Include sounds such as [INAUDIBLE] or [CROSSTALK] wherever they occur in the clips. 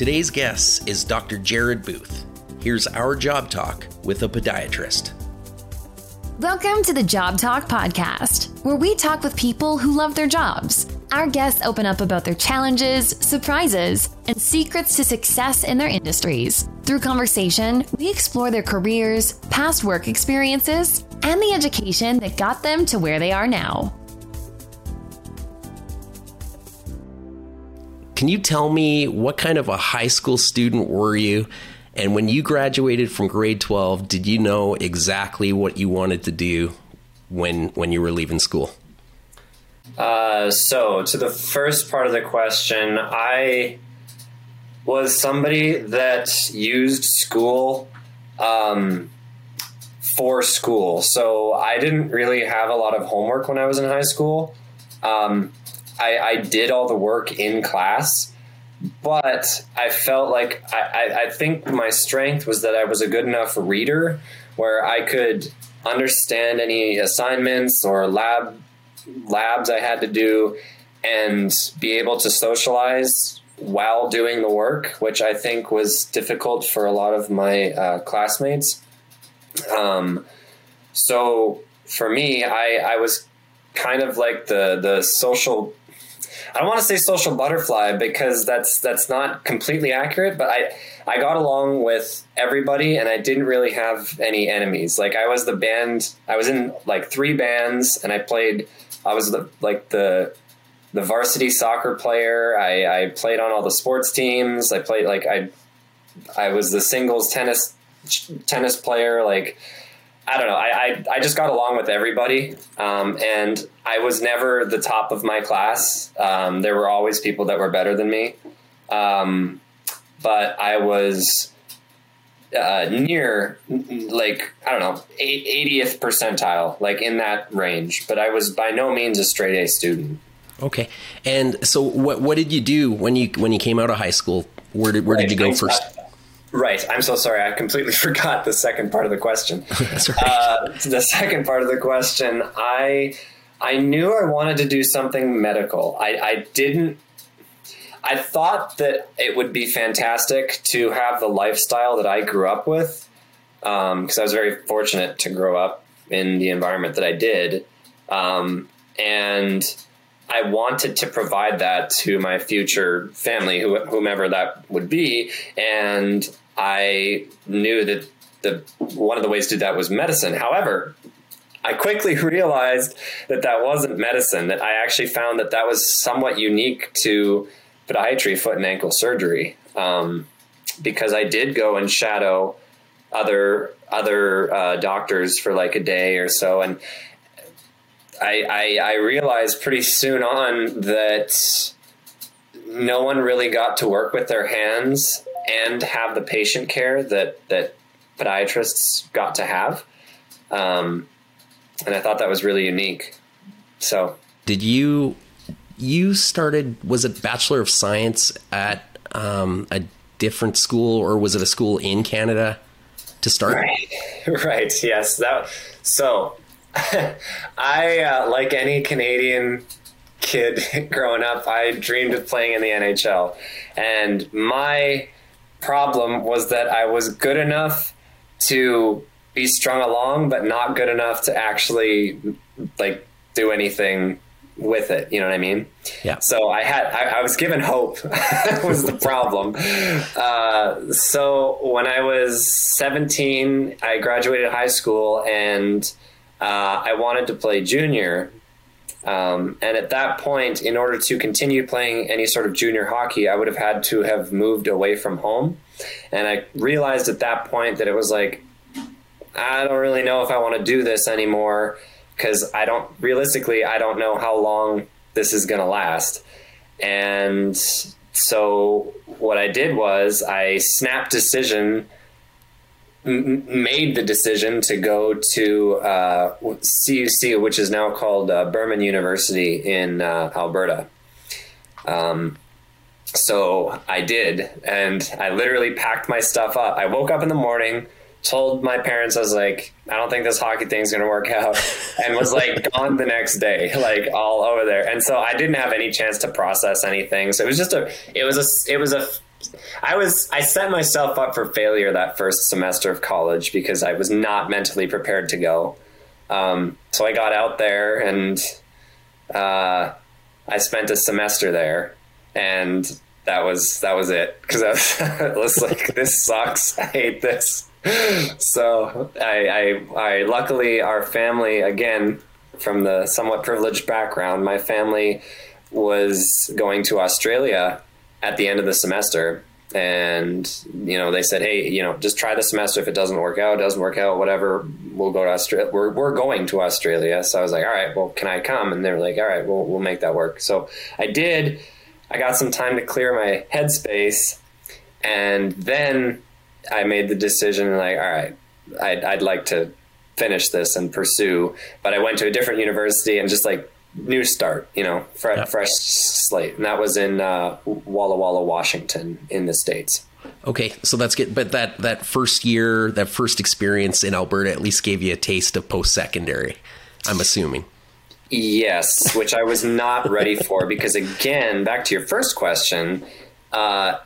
Today's guest is Dr. Jerad Booth. Here's our job talk with a podiatrist. Welcome to the Job Talk Podcast, where we talk with people who love their jobs. Our guests open up about their challenges, surprises, and secrets to success in their industries. Through conversation, we explore their careers, past work experiences, and the education that got them to where they are now. Can you tell me what kind of a high school student were you? And when you graduated from grade 12, did you know exactly what you wanted to do when when you were leaving school? Uh, so, to the first part of the question, I was somebody that used school um, for school. So, I didn't really have a lot of homework when I was in high school. Um, I, I did all the work in class but I felt like I, I, think my strength was that I was a good enough reader where I could understand any assignments or lab labs I had to do and be able to socialize while doing the work, which I think was difficult for a lot of my uh, classmates. Um, so for me, I, I was kind of like the the social I don't want to say social butterfly because that's that's not completely accurate, but I I got along with everybody and I didn't really have any enemies. Like I was the band, I was in like three bands and I played I was the like the the varsity soccer player. I, I played on all the sports teams. I played like I I was the singles tennis tennis player like I don't know. I, I, I, just got along with everybody. Um, and I was never the top of my class. Um, there were always people that were better than me. Um, but I was uh, near, like, I don't know, 80th percentile, like in that range. But I was by no means a straight A student. Okay. And so what, what did you do when you, when you came out of high school? Where did, where did you go first? Right. I'm so sorry. I completely [LAUGHS] forgot the second part of the question. [LAUGHS] Uh, the second part of the question, I I knew I wanted to do something medical. I, I didn't. I thought that it would be fantastic to have the lifestyle that I grew up with, because um, I was very fortunate to grow up in the environment that I did, um, and I wanted to provide that to my future family, whomever that would be, and I knew that the one of the ways to do that was medicine. However, I quickly [LAUGHS] realized that that wasn't medicine. That I actually found that that was somewhat unique to podiatry, foot and ankle surgery, um, because I did go and shadow other other uh, doctors for like a day or so, and I, I, I realized pretty soon on that no one really got to work with their hands and have the patient care that that podiatrists got to have. Um, and I thought that was really unique. So, did you you started? Was it Bachelor of Science at um, a different school, or was it a school in Canada to start? Right, [LAUGHS] right. Yes. That. So, I uh, like any Canadian kid [LAUGHS] growing up, I dreamed of playing in the NHL, and my problem was that I was good enough to be strung along, but not good enough to actually like do anything with it. You know what I mean? Yeah. So I had, I, I was given hope [LAUGHS] was the problem. Uh, so when I was 17, I graduated high school and uh, I wanted to play junior um, and at that point, in order to continue playing any sort of junior hockey, I would have had to have moved away from home. And I realized at that point that it was like, I don't really know if I want to do this anymore because I don't, realistically, I don't know how long this is going to last. And so what I did was I snapped decision made the decision to go to uh, CUC, which is now called uh, Burman University in uh, Alberta. Um, so I did, and I literally packed my stuff up. I woke up in the morning, told my parents, I was like, I don't think this hockey thing's going to work out, [LAUGHS] and was like gone the next day, [LAUGHS] like all over there. And so I didn't have any chance to process anything. So it was just a, it was a, it was a I was I set myself up for failure that first semester of college because I was not mentally prepared to go. Um, so I got out there and uh, I spent a semester there, and that was that was it because I was, [LAUGHS] I was like, this sucks. I hate this. So I, I I luckily our family again from the somewhat privileged background, my family was going to Australia at the end of the semester and you know they said hey you know just try the semester. If it doesn't work out doesn't work out whatever we'll go to australia we're, we're going to australia. So i was like all right well can i come? And they were like all right we'll, we'll make that work. So i did. I got some time to clear my headspace and then i made the decision like all right I'd, I'd like to finish this and pursue. But i went to a different university and just like new start, you know, fresh, fresh slate. And that was in uh, Walla Walla, Washington, in the States. Okay, so that's good. But that, that first year, that first experience in Alberta at least gave you a taste of post secondary, I'm assuming. Yes, which I was not ready for because, again, back to your first question, uh,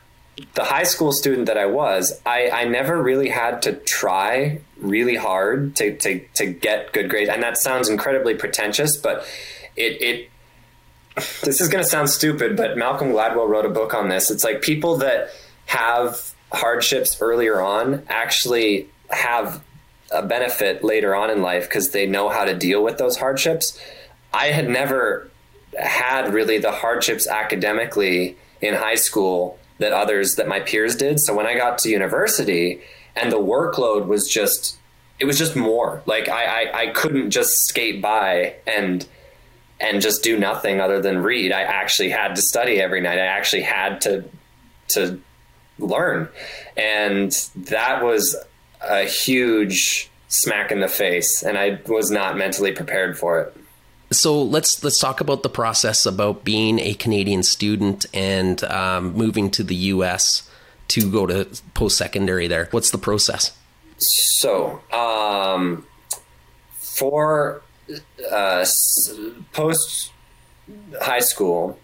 the high school student that I was, I, I never really had to try really hard to, to, to get good grades. And that sounds incredibly pretentious, but it it this is going to sound stupid, but Malcolm Gladwell wrote a book on this. It's like people that have hardships earlier on actually have a benefit later on in life because they know how to deal with those hardships. I had never had really the hardships academically in high school that others that my peers did. So when I got to university and the workload was just it was just more. Like I I, I couldn't just skate by and and just do nothing other than read. I actually had to study every night. I actually had to to learn, and that was a huge smack in the face, and I was not mentally prepared for it. So let's let's talk about the process about being a Canadian student and um, moving to the U.S. to go to post secondary. There, what's the process? So, um, for uh, post high school,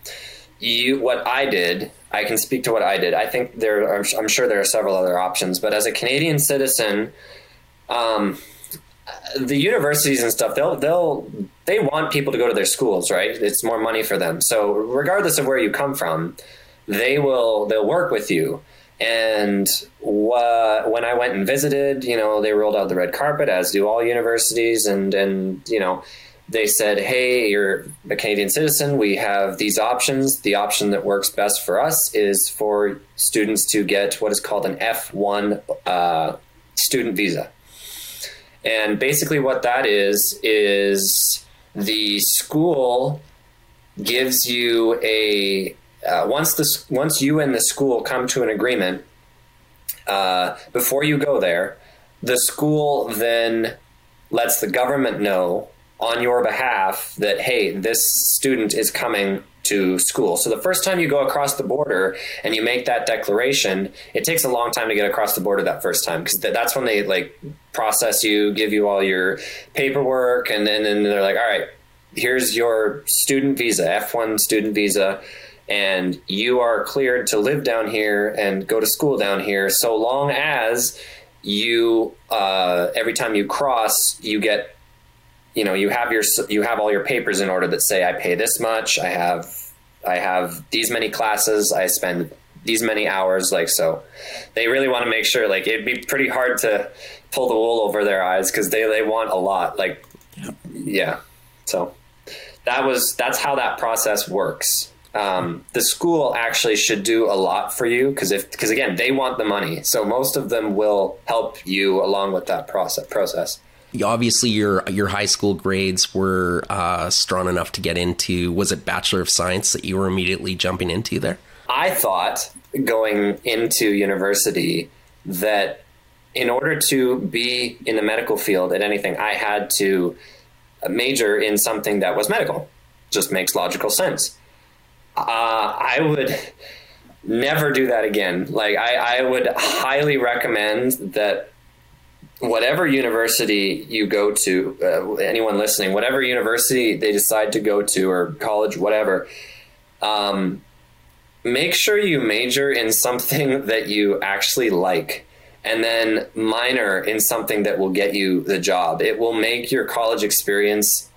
you what I did. I can speak to what I did. I think there. Are, I'm sure there are several other options, but as a Canadian citizen, um, the universities and stuff they'll they'll they want people to go to their schools, right? It's more money for them. So regardless of where you come from, they will they'll work with you. And wh- when I went and visited, you know, they rolled out the red carpet, as do all universities, and and you know, they said, "Hey, you're a Canadian citizen. We have these options. The option that works best for us is for students to get what is called an F1 uh, student visa." And basically, what that is is the school gives you a uh, once the once you and the school come to an agreement, uh, before you go there, the school then lets the government know on your behalf that hey, this student is coming to school. So the first time you go across the border and you make that declaration, it takes a long time to get across the border that first time because that's when they like process you, give you all your paperwork, and then, and then they're like, all right, here's your student visa, F1 student visa and you are cleared to live down here and go to school down here so long as you uh, every time you cross you get you know you have your you have all your papers in order that say i pay this much i have i have these many classes i spend these many hours like so they really want to make sure like it'd be pretty hard to pull the wool over their eyes because they they want a lot like yeah so that was that's how that process works um, the school actually should do a lot for you because if because again they want the money. So most of them will help you along with that process process. Obviously your your high school grades were uh, strong enough to get into was it bachelor of science that you were immediately jumping into there? I thought going into university that in order to be in the medical field at anything i had to major in something that was medical. Just makes logical sense uh, I would never do that again. Like I, I would highly recommend that whatever university you go to, uh, anyone listening, whatever university they decide to go to or college, whatever, um, make sure you major in something [LAUGHS] that you actually like and then minor in something that will get you the job. It will make your college experience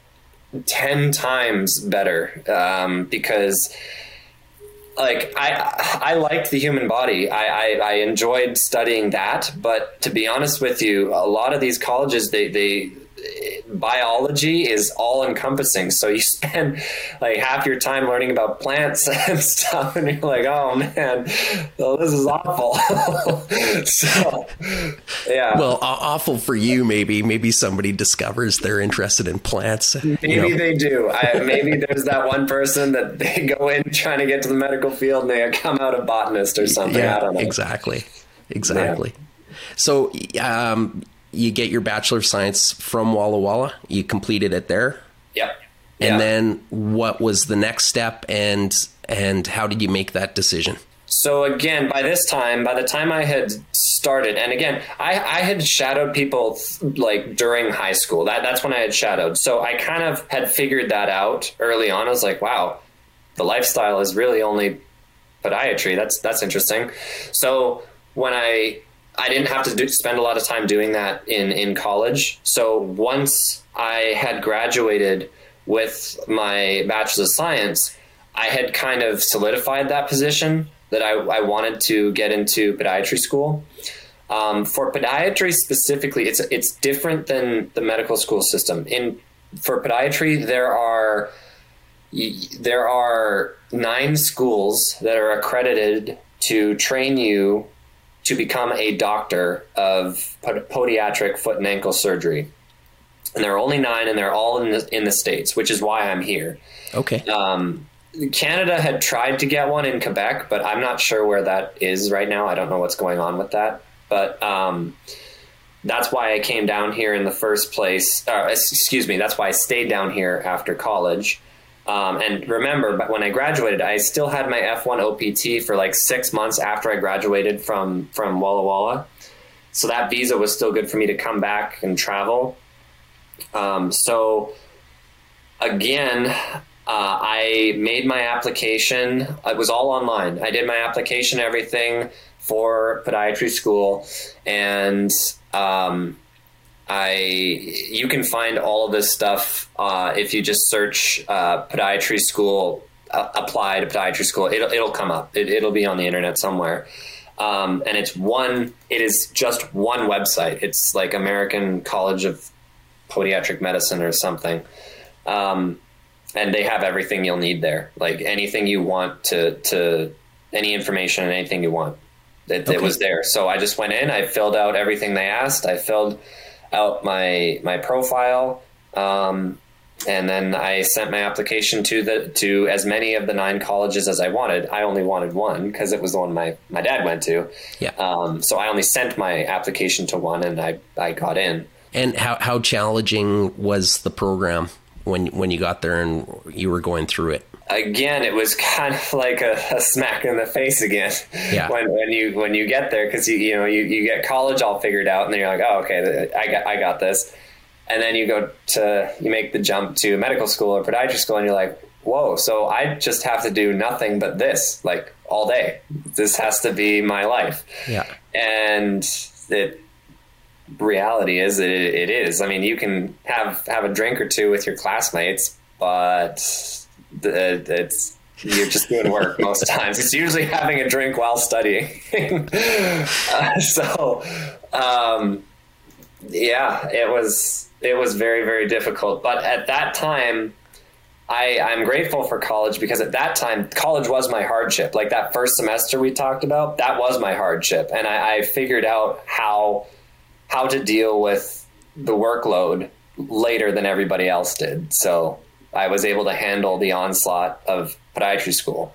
10 times better um, because like I I liked the human body. I, I, I enjoyed studying that, but to be honest with you, a lot of these colleges they they biology is all encompassing. So you [LAUGHS] spend like half your time learning about plants [LAUGHS] and stuff, and you're like, oh man, well, this is awful. [LAUGHS] so, yeah. Well, awful for you, maybe. Maybe somebody discovers they're interested in plants. Maybe you know. they do. I, maybe there's that one person that they go in trying to get to the medical field and they come out a botanist or something. Yeah, I don't know. Exactly. Exactly. Yeah. So, um, you get your Bachelor of Science from Walla Walla. You completed it there. Yep. And then what was the next step and and how did you make that decision? So again, by this time, by the time I had started, and again, I, I had shadowed people like during high school. That that's when I had shadowed. So I kind of had figured that out early on. I was like, wow, the lifestyle is really only podiatry. That's that's interesting. So when I I didn't have to do, spend a lot of time doing that in, in college. So once I had graduated with my bachelor's of science, I had kind of solidified that position that I, I wanted to get into podiatry school. Um, for podiatry specifically, it's it's different than the medical school system. In for podiatry, there are there are nine schools that are accredited to train you to become a doctor of podiatric foot and ankle surgery. And there are only nine, and they're all in the in the states, which is why I'm here. Okay. Um, Canada had tried to get one in Quebec, but I'm not sure where that is right now. I don't know what's going on with that. But um, that's why I came down here in the first place. Uh, excuse me. That's why I stayed down here after college. Um, and remember, but when I graduated, I still had my F1 OPT for like six months after I graduated from from Walla Walla. So that visa was still good for me to come back and travel. Um, so again, uh, I made my application. It was all online. I did my application, everything for podiatry school, and um, I you can find all of this stuff uh, if you just search uh, podiatry school uh, apply to podiatry school. It'll it'll come up. It, will be on the internet somewhere. Um, and it's one. It is just one website. It's like American College of Podiatric Medicine or something. Um, and they have everything you'll need there. Like anything you want to to any information and anything you want. It, okay. it was there. So I just went in. I filled out everything they asked. I filled out my my profile, um, and then I sent my application to the to as many of the nine colleges as I wanted. I only wanted one because it was the one my my dad went to. Yeah. Um, so I only sent my application to one, and I I got in. And how how challenging was the program when when you got there and you were going through it? Again, it was kind of like a, a smack in the face again yeah. [LAUGHS] when, when you when you get there because you you know you, you get college all figured out and then you're like oh okay I got I got this. And then you go to you make the jump to medical school or podiatry school and you're like whoa so I just have to do nothing but this like all day. This has to be my life. Yeah. And it reality is it, it is. I mean you can have have a drink or two with your classmates but it's you're just doing work most [LAUGHS] times. It's usually having a drink while studying. [LAUGHS] uh, so, um, yeah, it was it was very very difficult. But at that time, I I'm grateful for college because at that time college was my hardship. Like that first semester we talked about, that was my hardship, and I, I figured out how how to deal with the workload later than everybody else did. So I was able to handle the onslaught of podiatry school.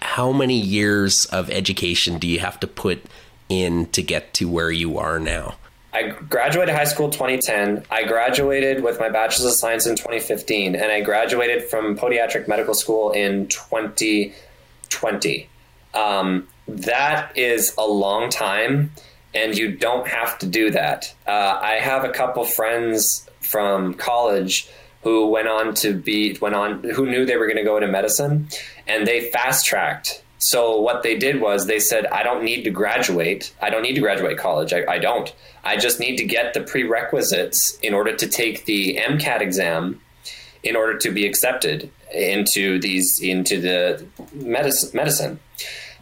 How many years of education do you have to put in to get to where you are now? I graduated high school 2010. I graduated with my bachelor's of science in 2015, and I graduated from podiatric medical school in 2020. Um, that is a long time, and you don't have to do that. Uh, I have a couple friends from college who went on to be went on who knew they were going to go into medicine and they fast tracked So what they did was they said, I don't need to graduate. I don't need to graduate college. I, I don't. I just need to get the prerequisites in order to take the MCAT exam in order to be accepted into these into the medicine medicine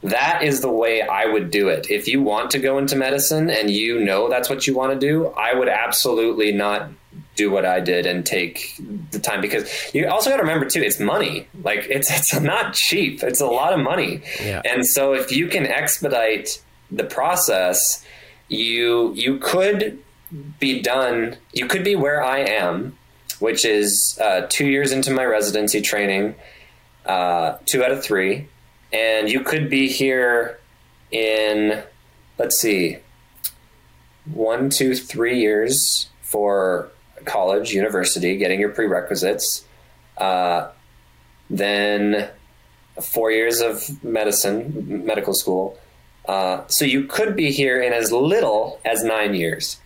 that is the way I would do it. If you want to go into medicine and you know that's what you want to do, I would absolutely not do what I did and take the time because you also got to remember too, it's money. Like it's it's not cheap. It's a lot of money. Yeah. And so if you can expedite the process, you you could be done. You could be where I am, which is uh, two years into my residency training, uh, two out of three and you could be here in let's see one two three years for college university getting your prerequisites uh, then four years of medicine medical school uh, so you could be here in as little as nine years.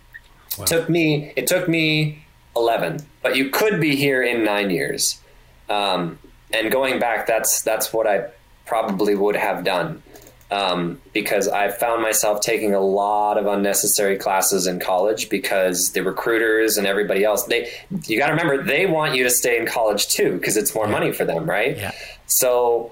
Wow. took me it took me 11 but you could be here in nine years. Um, and going back that's that's what i probably would have done um, because I found myself taking a lot of unnecessary classes in college because the recruiters and everybody else they you got to remember they want you to stay in college too because it's more money for them, right? Yeah. So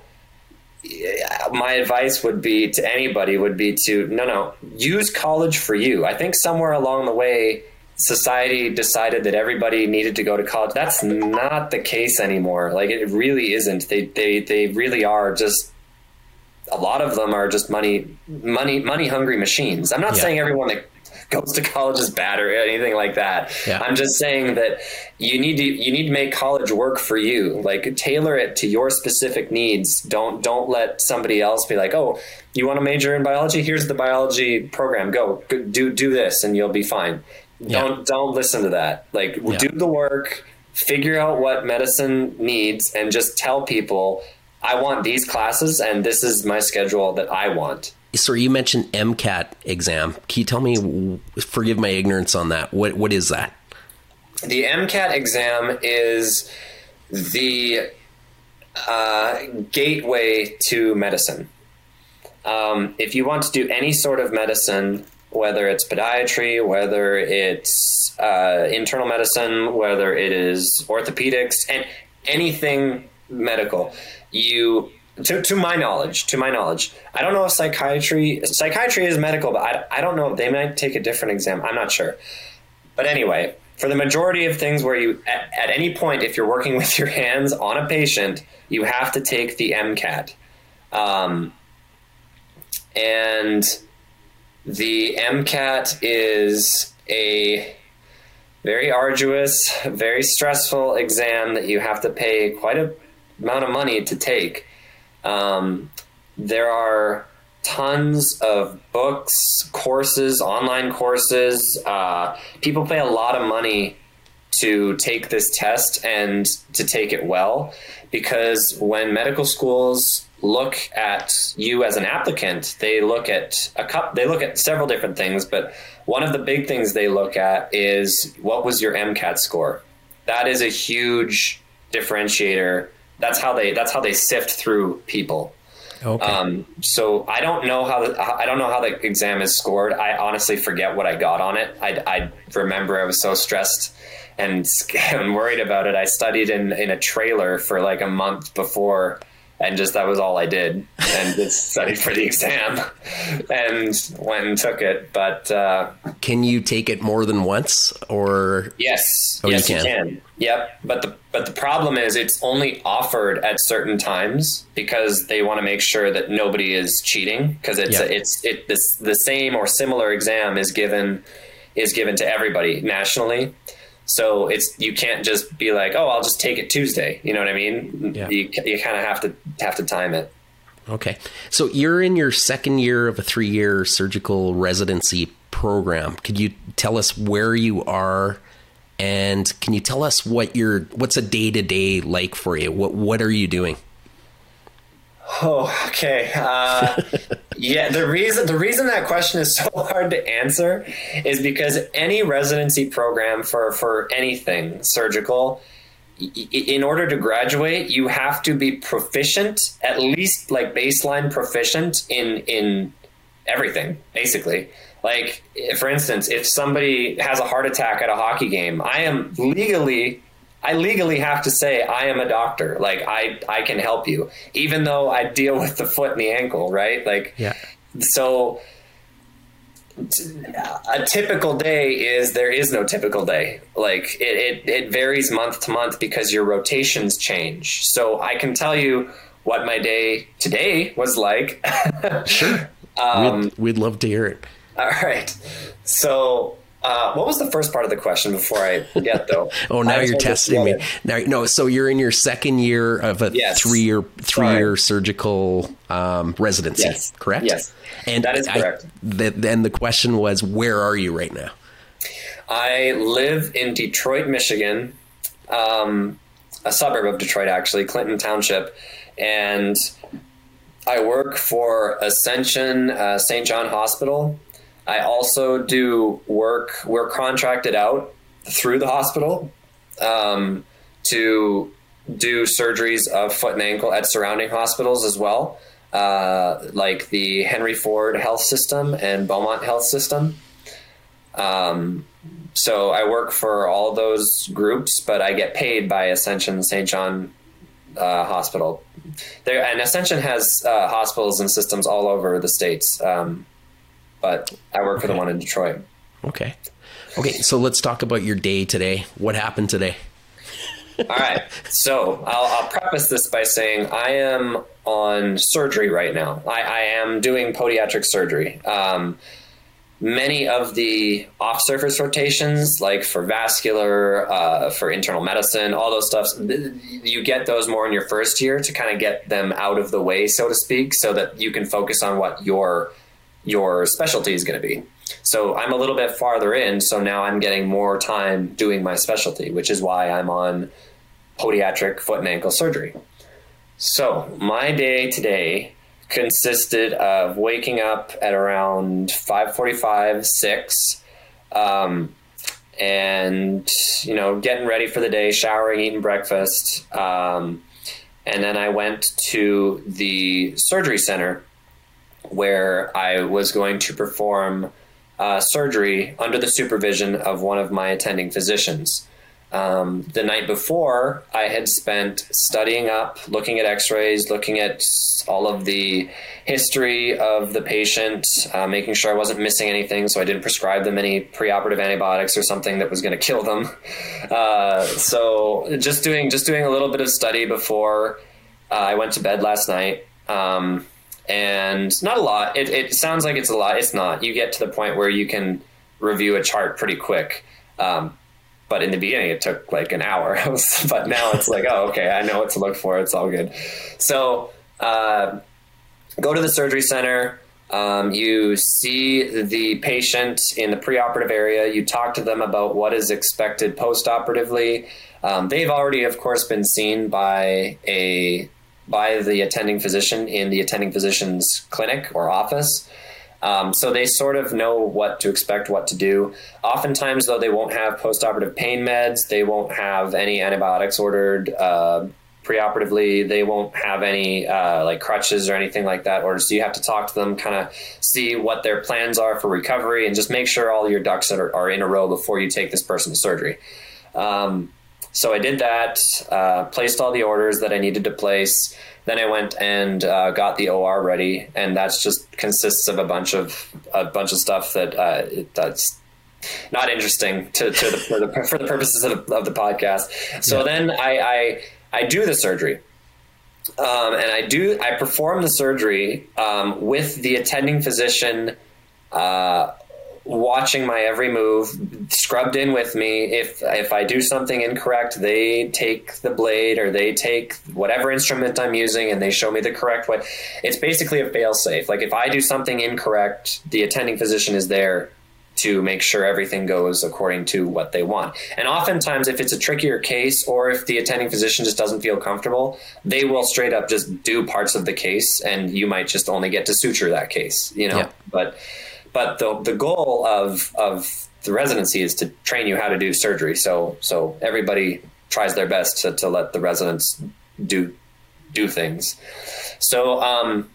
my advice would be to anybody would be to no no use college for you. I think somewhere along the way society decided that everybody needed to go to college. That's not the case anymore. Like it really isn't. They they they really are just a lot of them are just money money money hungry machines. I'm not yeah. saying everyone that goes to college is bad or anything like that. Yeah. I'm just saying that you need to you need to make college work for you. Like tailor it to your specific needs. Don't don't let somebody else be like, "Oh, you want to major in biology? Here's the biology program. Go, do do this and you'll be fine." Don't don't listen to that. Like yeah. do the work, figure out what medicine needs, and just tell people, I want these classes, and this is my schedule that I want. So you mentioned MCAT exam. Can you tell me? Forgive my ignorance on that. What what is that? The MCAT exam is the uh, gateway to medicine. Um, if you want to do any sort of medicine, whether it's podiatry, whether it's uh, internal medicine, whether it is orthopedics, and anything medical. You, to, to my knowledge, to my knowledge, I don't know if psychiatry psychiatry is medical, but I, I don't know. They might take a different exam. I'm not sure. But anyway, for the majority of things where you at, at any point, if you're working [LAUGHS] with your hands on a patient, you have to take the MCAT. Um, and the MCAT is a very arduous, very stressful exam that you have to pay quite a amount of money to take. Um, there are tons of books, courses, online courses. Uh, people pay a lot of money to take this test and to take it well because when medical schools look at you as an applicant, they look at a cup. They look at several different things, but one of the big things they look at is what was your MCAT score. That is a huge differentiator. That's how they. That's how they sift through people. Okay. Um, so I don't know how the, I don't know how the exam is scored. I honestly forget what I got on it. I, I remember I was so stressed and, [LAUGHS] and worried about it. I studied in in a trailer for like a month before and just that was all I did, and just studied for the exam, and went and took it. But uh, can you take it more than once, or yes, oh, yes, you can. you can. Yep, but the but the problem is it's only offered at certain times because they want to make sure that nobody is cheating because it's yep. a, it's it this the same or similar exam is given is given to everybody nationally. So it's you can't just be like, oh, I'll just take it Tuesday. You know what I mean? Yeah. You you kind of have to have to time it. Okay, so you're in your second year of a three year surgical residency program. Could you tell us where you are? And can you tell us what your what's a day to day like for you? What what are you doing? Oh, okay. Uh, [LAUGHS] yeah, the reason the reason that question is so [LAUGHS] hard to answer is because any residency program for for anything surgical, in order to graduate, you have to be proficient, at least like baseline proficient in in everything, basically. Like, for instance, if somebody has a heart attack at a hockey game, I am legally, I legally have to say I am a doctor. Like, I I can help you, even though I deal with the foot and the ankle, right? Like, yeah. So a typical day is there is no typical day. Like it, it, it varies month to month because your rotations change. So I can tell you what my day today was like. [LAUGHS] sure. Um, we'd, we'd love to hear it. All right. So uh, what was the first part of the question before I forget, though? [LAUGHS] oh, now you're testing me. Now, no. So you're in your second year of a yes. three-year three-year surgical um, residency, yes. correct? Yes, and that is correct. Then the question was, where are you right now? I live in Detroit, Michigan, um, a suburb of Detroit, actually, Clinton Township, and I work for Ascension uh, St. John Hospital I also do work, we're contracted out through the hospital um, to do surgeries of foot and ankle at surrounding hospitals as well, uh, like the Henry Ford Health System and Beaumont Health System. Um, so I work for all those groups, but I get paid by Ascension St. John uh, Hospital. There and Ascension has uh, hospitals and systems all over the states. Um, but I work for the one in Detroit. Okay. Okay, so let's talk about your day today. What happened today? All right. So I'll, I'll, preface this by saying I am on surgery right now. I, I am doing podiatric surgery. Um, many of the off service rotations, like for vascular, uh, for internal medicine, all those stuff, you get those more in your first year to kind of get them out of the way, so to speak, so that you can focus on what your your specialty is going to be. So I'm a little bit farther in, so now I'm getting more time doing my specialty, which is why I'm on podiatric foot and ankle surgery. So my day today consisted of waking up at around 5:45, 6, um, and you know getting ready for the day, showering, eating breakfast, um, and then I went to the surgery center where I was going to perform uh, surgery under the supervision of one of my attending physicians. Um, the night before, I had spent studying up, looking at x rays, looking at all of the history of the patient, uh, making sure I wasn't missing anything so I didn't prescribe them any preoperative antibiotics or something that was going to kill them. [LAUGHS] Uh, so just doing, just doing a little bit of study before uh, I went to bed last night. Um, and not a lot. It, it sounds like it's a lot. It's not. You get to the point where you can review a chart pretty quick. Um, but in the beginning, it took like an hour. [LAUGHS] but now it's like, oh, okay, I know what to look for. It's all good. So uh, go to the surgery center. Um, you see the patient in the preoperative area. You talk to them about what is expected postoperatively. Um, they've already, of course, been seen by a by the attending physician in the attending physician's clinic or office. Um, so they sort of know what to expect, what to do. Oftentimes, though, they won't have postoperative pain meds. They won't have any antibiotics ordered uh, preoperatively. They won't have any uh, like crutches or anything like that ordered. So you have to talk to them, kind of see what their plans are for recovery, and just make sure all your ducks are, are in a row before you take this person to surgery. Um, so I did that, uh, placed all the orders that I needed to place. Then I went and uh, got the OR ready, and that's just consists of a bunch of a bunch of stuff that uh, that's not interesting to, to the, for, the, for the purposes of the, of the podcast. So yeah. then I, I, I do the surgery. Um, and I do I perform the surgery um, with the attending physician uh, watching my every move, scrubbed in with me. If if I do something incorrect, they take the blade or they take whatever instrument I'm using and they show me the correct way. It's basically a fail safe. Like if I do something incorrect, the attending physician is there to make sure everything goes according to what they want. And oftentimes, if it's a trickier case or if the attending physician just doesn't feel comfortable, they will straight up just do parts of the case and you might just only get to suture that case, you know? Yeah. But but the the goal of of the residency is to train you how to do surgery. So so everybody tries their best to, to let the residents do do things. So um,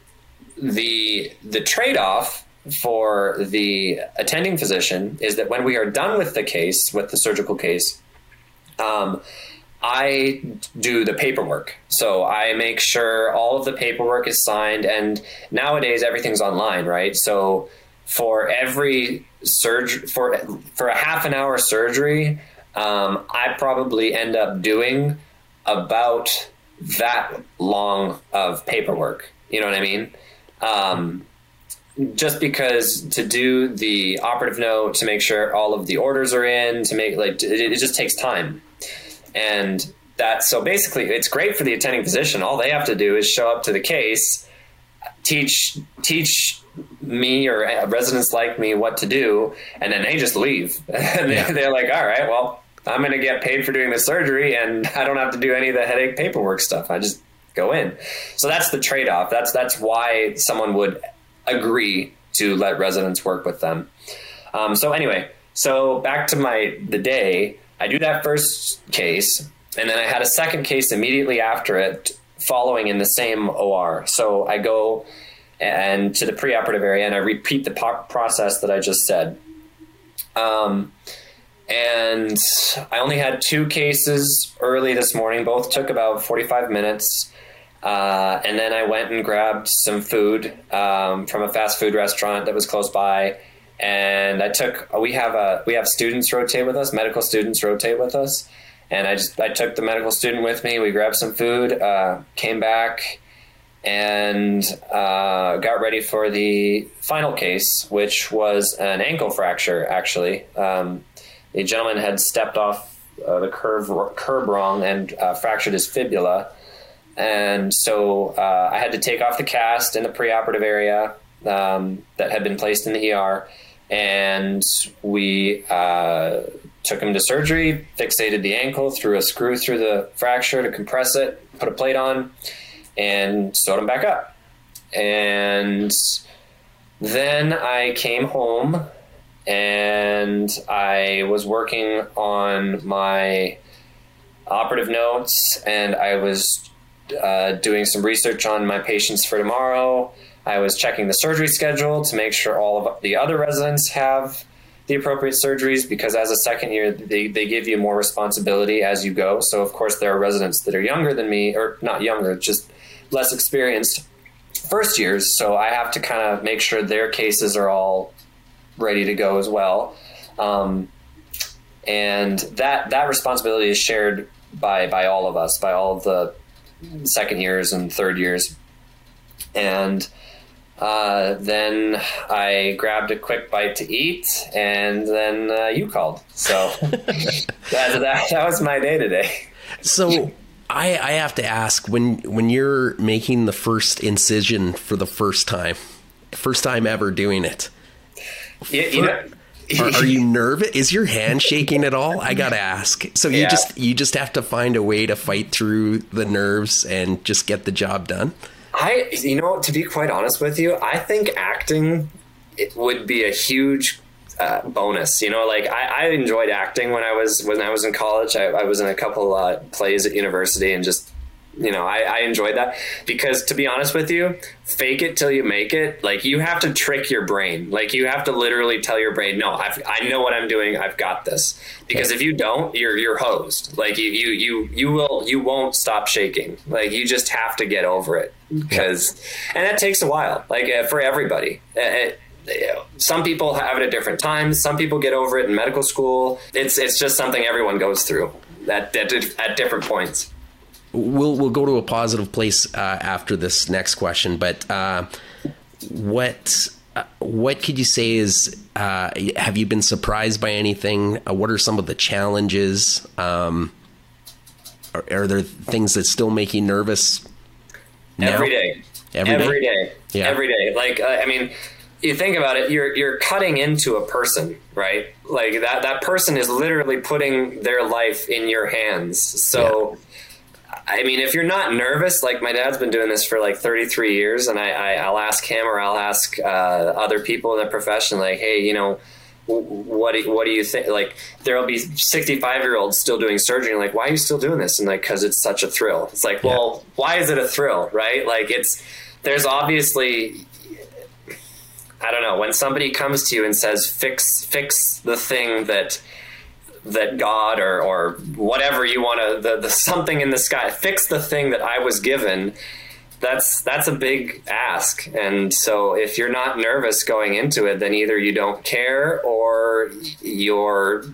the the trade off for the attending physician is that when we are done with the case, with the surgical case, um, I do the paperwork. So I make sure all of the paperwork is signed, and nowadays everything's online, right? So for every surgery, for for a half an hour surgery, um, I probably end up doing about that long of paperwork. You know what I mean? Um, just because to do the operative note, to make sure all of the orders are in, to make like it, it just takes time and that so basically it's great for the attending physician all they have to do is show up to the case teach teach me or residents like me what to do and then they just leave. [LAUGHS] And yeah. they're like all right well i'm going to get paid for doing the surgery and [LAUGHS] i don't have to do any of the headache paperwork stuff. I just go in. So that's the trade-off. That's that's why someone would agree to let residents work with them. Um, so anyway so back to my the day. I do that first case, and then I had a second case immediately after it, following in the same OR. So I go and to the preoperative area, and I repeat the process that I just said. Um, and I only had two cases early this morning. Both took about 45 minutes. Uh, and then I went and grabbed some food um, from a fast food restaurant that was close by and I took we have a we have students rotate with us, medical students rotate with us, and I just I took the medical student with me. We grabbed some food, uh, came back, and uh, got ready for the final case, which was an ankle fracture. Actually, um, the gentleman had stepped off uh, the curve curb wrong and uh, fractured his fibula. And so uh, I had to take off the cast in the preoperative area um, that had been placed in the ER and we uh, took him to surgery, fixated the ankle, threw a screw through the fracture to compress it, put a plate on, and sewed them back up. And then I came home and I was working on my operative notes and I was uh, doing some research on my patients for tomorrow I was checking the surgery schedule to make sure all of the other residents have the appropriate surgeries because as a second year, they, they give you more responsibility as you go. So, of course, there are residents that are younger than me, or not younger, just less experienced first years. So, I have to kind of make sure their cases are all ready to go as well. Um, and that, that responsibility is shared by, by all of us, by all of the second years and third years. And uh, then I grabbed a quick bite to eat, and then uh, you called. So [LAUGHS] that, that, that was my day today. So I, I have to ask when when you're making the first incision for the first time, first time ever doing it. You, you know, [LAUGHS] are, are, you nervous? Is your hand shaking at all? I gotta ask. So you yeah. just you just have to find a way to fight through the nerves and just get the job done. I, you know, to be quite honest with you, I think acting it would be a huge uh, bonus. You know, like I, I, enjoyed acting when I was when I was in college. I, I was in a couple uh, plays at university and just you know, I, I enjoyed that because to be honest with you, fake it till you make it. Like you have to trick your brain. Like you have to literally tell your brain, no, I've, I know what I'm doing. I've got this. Because if you don't, you're you're hosed. Like you you you you will you won't stop shaking. Like you just have to get over it because, and that takes a while. Like uh, for everybody. Uh, some people have it at different times. Some people get over it in medical school. It's it's just something everyone goes through at, at, at different points we'll we'll go to a positive place uh, after this next question. But uh, what uh, what could you say is uh, have you been surprised by anything? Uh, what are some of the challenges? Um, are, are, there things that still make you nervous? Now? Every day. Every, Every day. day. Yeah. Every day. Like I mean you think about it, you're you're cutting into a person, right? Like that that person is literally putting their life in your hands. So yeah. I mean, if you're not nervous, like my dad's been doing this for like 33 years, and I, I will ask him or I'll ask uh, other people in the profession, like, hey, you know, what do, what do you think? Like, there'll be 65 year olds still doing surgery. like, why are you still doing this? And like, because it's such a thrill. It's like, well, why is it a thrill, right? Like, it's there's obviously, I don't know, when somebody comes to you and says, fix fix the thing that that God or or whatever you want to the, the something in the sky fix the thing that I was given that's that's a big ask. And so if you're not nervous going into it then either you don't care or you're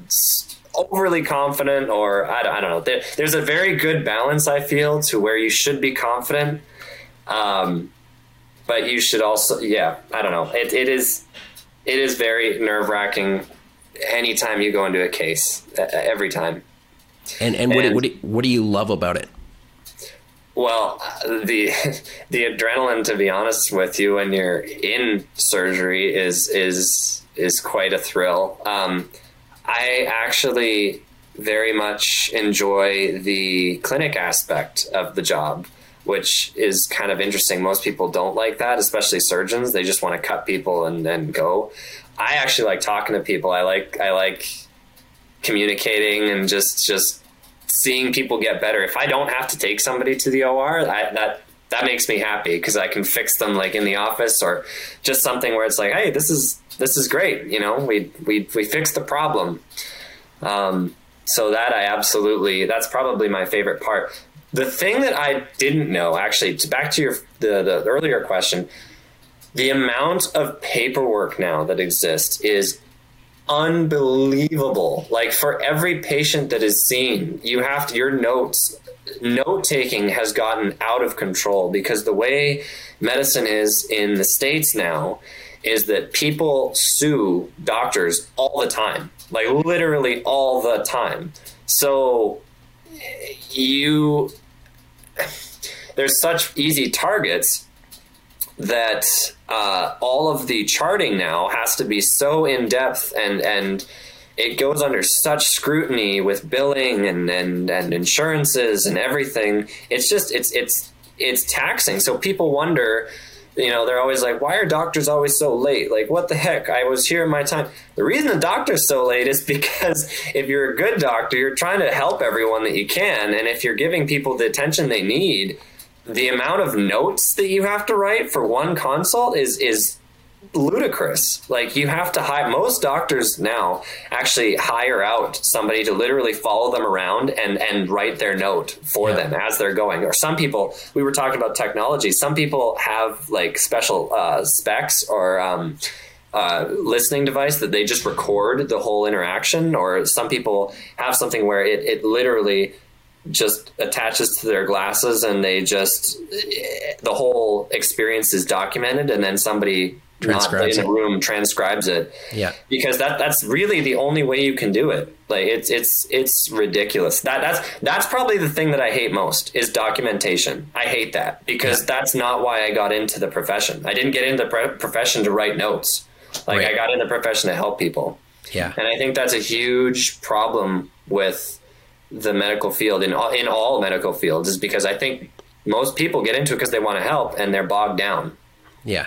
overly confident or I don't, I don't know. There, there's a very good balance i feel to where you should be confident. Um, but you should also yeah i don't know. It, it is it is very nerve-wracking anytime you go into a case every time. And and, and what, what, what do you love about it? Well, the [LAUGHS] the adrenaline, to be honest with you, when you're in surgery, is is is quite a thrill. Um, I actually very much enjoy the clinic aspect of the job, which is kind of interesting. Most people don't like that, especially surgeons. They just want to cut people and then go. I actually like talking to people. I like I like communicating and just just seeing people get better. If I don't have to take somebody to the OR, I, that that makes me happy because I can fix them like in the office or just something where it's like, hey, this is this is great. You know, we we we fixed the problem. Um, so that I absolutely that's probably my favorite part. The thing that I didn't know, actually, back to your the, the earlier question, the amount of paperwork now that exists is unbelievable. Like for every patient that is seen, you have to, your notes, note taking has gotten out of control because the way medicine is in the States now is that people sue doctors all the time, like literally all the time. So you, there's such easy targets that uh, all of the charting now has to be so in depth and and it goes under such scrutiny with billing and, and, and insurances and everything. It's just it's it's it's taxing. So people wonder, you know, they're always like, why are doctors always so late? Like, what the heck? I was here in my time. The reason the doctor's so late is [LAUGHS] because if you're a good doctor, you're trying to help everyone that you can, and if you're giving people the attention they need the amount of notes that you have to write for one consult is is ludicrous. Like you have to hire most doctors now actually hire out somebody to literally follow them around and and write their note for yeah. them as they're going. Or some people, we were talking about technology. Some people have like special uh, specs or. Um, uh, listening device that they just record the whole interaction, or some people have something where it, it literally just attaches to their glasses and they just the whole experience is documented and then somebody transcribes not in the room transcribes it. Yeah. Because that that's really the only way you can do it. Like it's it's it's ridiculous. That that's that's probably the thing that i hate most is documentation. I hate that because yeah. that's not why i got into the profession. I didn't get into the profession to write notes. Like right. i got in the profession to help people. Yeah. And i think that's a huge problem with the medical field in all, in all medical fields is because I think most people get into it because they want to help and they're bogged down. Yeah,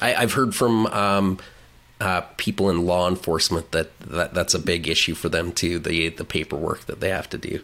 I, have heard from um, uh, people in law enforcement that, that that's a big issue for them too. The the paperwork that they have to do,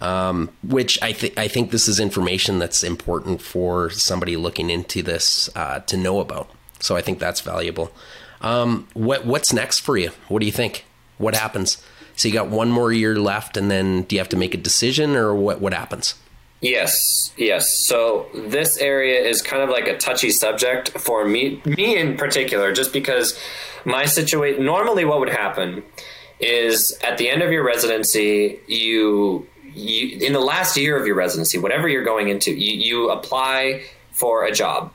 um, which I think I think this is information that's important for somebody looking into this uh, to know about. So I think that's valuable. Um, what what's next for you? What do you think? What happens? So you got one more year left, and then do you have to make a decision, or what? What happens? Yes, yes. So this area is kind of like a touchy subject for me, me in particular, just because my situation. Normally, what would happen is at the end of your residency, you, you in the last year of your residency, whatever you're going into, you, you apply for a job,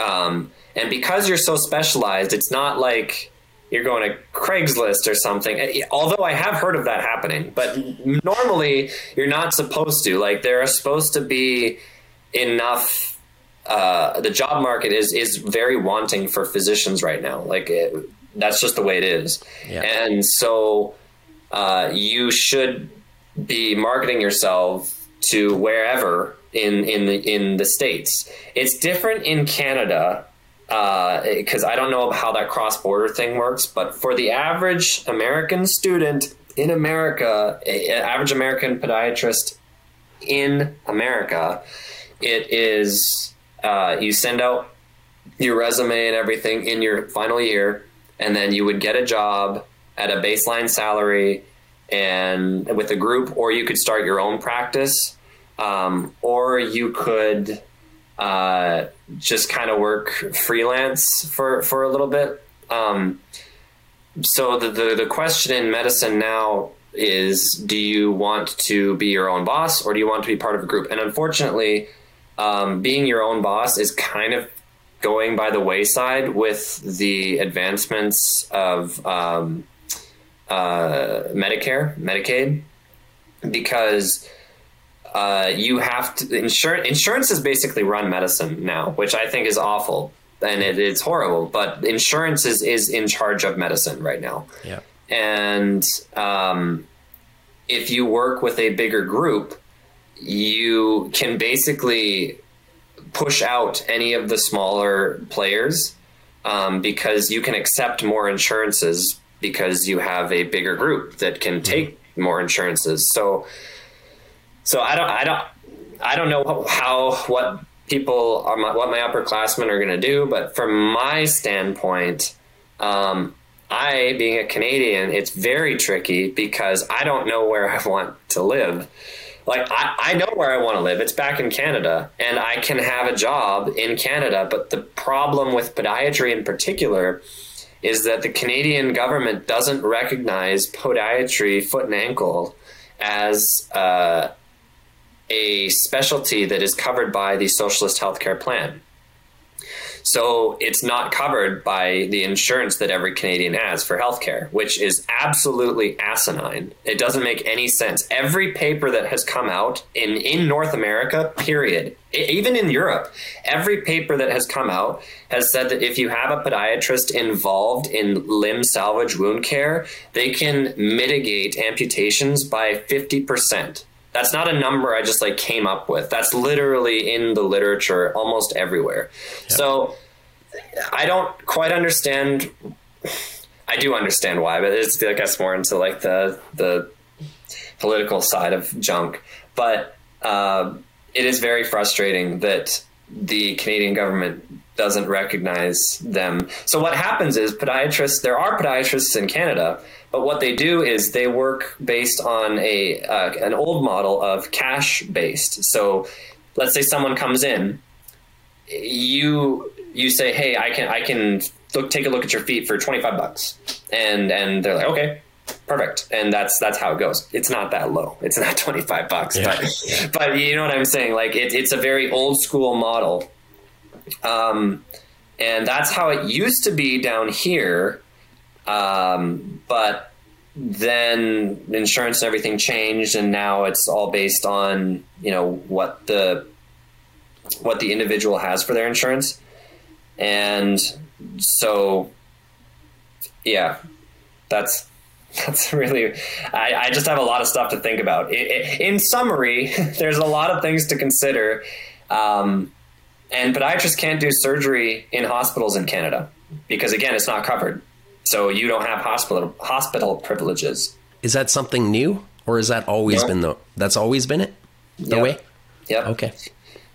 um, and because you're so specialized, it's not like you're going to Craigslist or something. Although I have heard of that happening, but normally you're not supposed to. Like there are supposed to be enough. Uh, the job market is is very wanting for physicians right now. Like it, that's just the way it is, yeah. and so uh, you should be marketing yourself to wherever in in the in the states. It's different in Canada because uh, I don't know how that cross border thing works, but for the average American student in America, average American podiatrist in America, it is uh, you send out your resume and everything in your final year, and then you would get a job at a baseline salary and with a group, or you could start your own practice, um, or you could uh, just kind of work freelance for, for a little bit. Um, so the, the, the question in medicine now is do you want to be your own boss or do you want to be part of a group? And unfortunately, um, being your own boss is kind of going by the wayside with the advancements of um, uh, Medicare, Medicaid, because uh, you have to insurance. Insurance is basically run medicine now, which I think is awful and it, it's horrible. But insurance is is in charge of medicine right now. Yeah, and um, if you work with a bigger group, you can basically push out any of the smaller players um, because you can accept more insurances because you have a bigger group that can mm-hmm. take mm-hmm. more insurances. So so I don't, I don't, I don't know how what people are, my, what my upperclassmen are going to do, but from my standpoint, um, I, being a Canadian, it's very tricky because I don't know where I want to live. Like, I, I know where I want to live. It's back in Canada, and I can have a job in Canada. But the problem with podiatry in particular is that the Canadian government doesn't recognize podiatry, foot and ankle, as uh, a specialty that is covered by the socialist healthcare plan. So it's not covered by the insurance that every Canadian has for healthcare, which is absolutely asinine. It doesn't make any sense. Every paper that has come out in, in North America, period, even in Europe, every paper that has come out has said that if you have a podiatrist involved in limb salvage wound care, they can mitigate amputations by 50%. That's not a number I just like came up with. That's literally in the literature almost everywhere. Yeah. So I don't quite understand. I do understand why, but it's I guess more into like the the political side of junk. But uh, it is very frustrating that the Canadian government doesn't recognize them. So what happens is podiatrists. There are podiatrists in Canada but what they do is they work based on a uh, an old model of cash based. So let's say someone comes in, you you say, "Hey, I can I can look take a look at your feet for 25 bucks." And and they're like, "Okay, perfect." And that's that's how it goes. It's not that low. It's not [LAUGHS] 25 bucks, yeah. but but you know what I'm saying? Like it, it's a very old school model. Um and that's how it used to be down here um, but then insurance and everything changed, and now it's all based on you know what the what the individual has for their insurance, and so yeah, that's [LAUGHS] that's really I, I just have a lot of stuff to think about. It, it, in summary, [LAUGHS] there's a lot of things to consider. Um, and podiatrists can't do surgery in hospitals in Canada because again, it's not covered. So you don't have hospital hospital privileges. Is that something new, or has that always been the? That's always been it. The yep. way. Yep. Okay.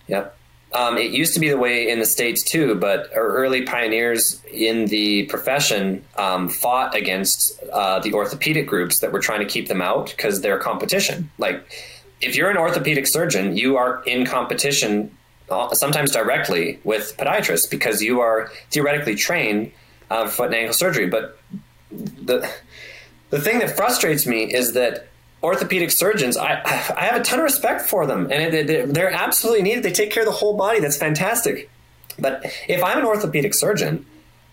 Yep. Um, it used to be the way in the states too, but our early pioneers in the profession um, fought against uh, the orthopedic groups that were trying to keep them out because they're competition. Like, if you're an orthopedic surgeon, you are in competition uh, sometimes directly with podiatrists because you are theoretically trained uh, foot and ankle surgery. But the the thing that frustrates me is that orthopedic surgeons, I I have a ton of respect for them, and it, they're absolutely needed. They take care of the whole body. That's fantastic. But if I'm an orthopedic surgeon,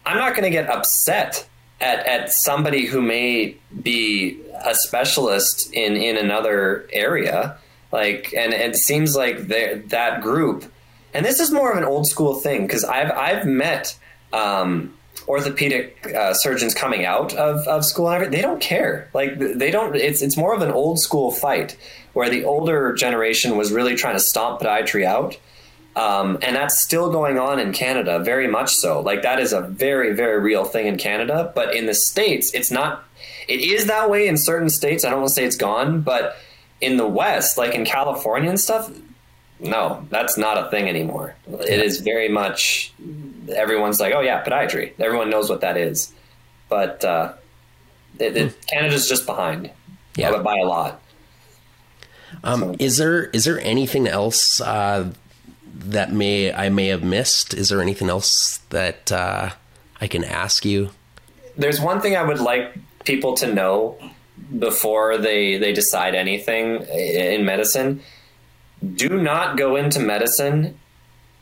I'm not going to get upset at, at somebody who may be a specialist in, in another area. Like, and, and it seems like that group, and this is more of an old school thing because I've I've met um, orthopedic uh, surgeons coming out of, of school they don't care. Like they don't. It's it's more of an old school fight where the older generation was really trying to stomp podiatry out, Um, and that's still going on in Canada, very much so. Like that is a very, very real thing in Canada. But in the States, it's not, it is that way in certain states. I don't want to say it's gone, but in the West, like in California and stuff, no, that's not a thing anymore. It is very much, everyone's like, oh yeah, podiatry. Everyone knows what that is. But uh, it, it, Canada's just behind Yeah. but by a lot. Um, is there is there anything else uh, that may I may have missed? Is there anything else that uh, I can ask you? there's one thing I would like people to know before they they decide anything in medicine. Do not go into medicine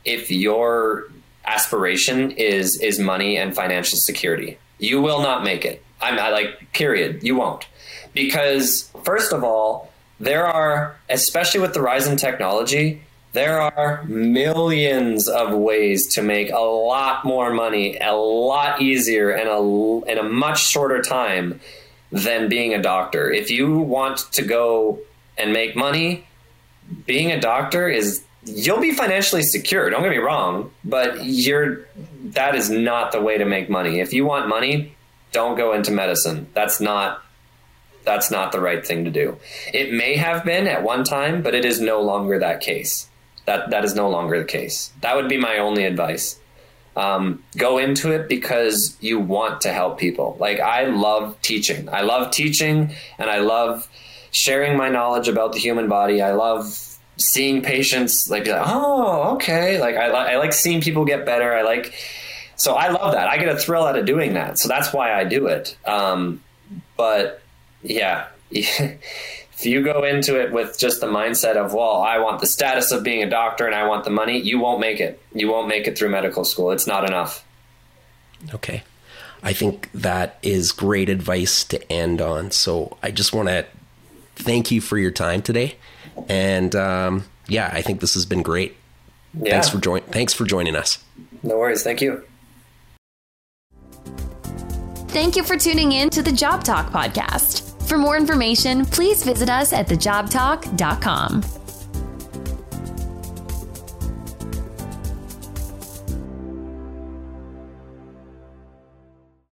if your aspiration is is money and financial security. You will not make it. I'm I like period. You won't. Because first of all, there are especially with the rise in technology, there are millions of ways to make a lot more money, a lot easier, and a in a much shorter time than being a doctor. If you want to go and make money, being a doctor is you'll be financially secure. Don't get me wrong, but you're that is not the way to make money. If you want money, don't go into medicine. That's not that's not the right thing to do. It may have been at one time, but it is no longer that case. That that is no longer the case. That would be my only advice. Um, go into it because you want to help people. Like I love teaching. I love teaching, and I love sharing my knowledge about the human body. I love seeing patients like, oh, okay. Like I, I like seeing people get better. I like so I love that. I get a thrill out of doing that. So that's why I do it. Um, but yeah, [LAUGHS] if you go into it with just the mindset of, well, I want the status of being a doctor and I want the money, you won't make it. You won't make it through medical school. It's not enough. Okay. I think that is great advice to end on. So I just want to thank you for your time today. And um, yeah, I think this has been great. Yeah. Thanks for join. Thanks for joining us. No worries. Thank you. Thank you for tuning in to the Job Talk podcast. For more information, please visit us at thejobtalk.com.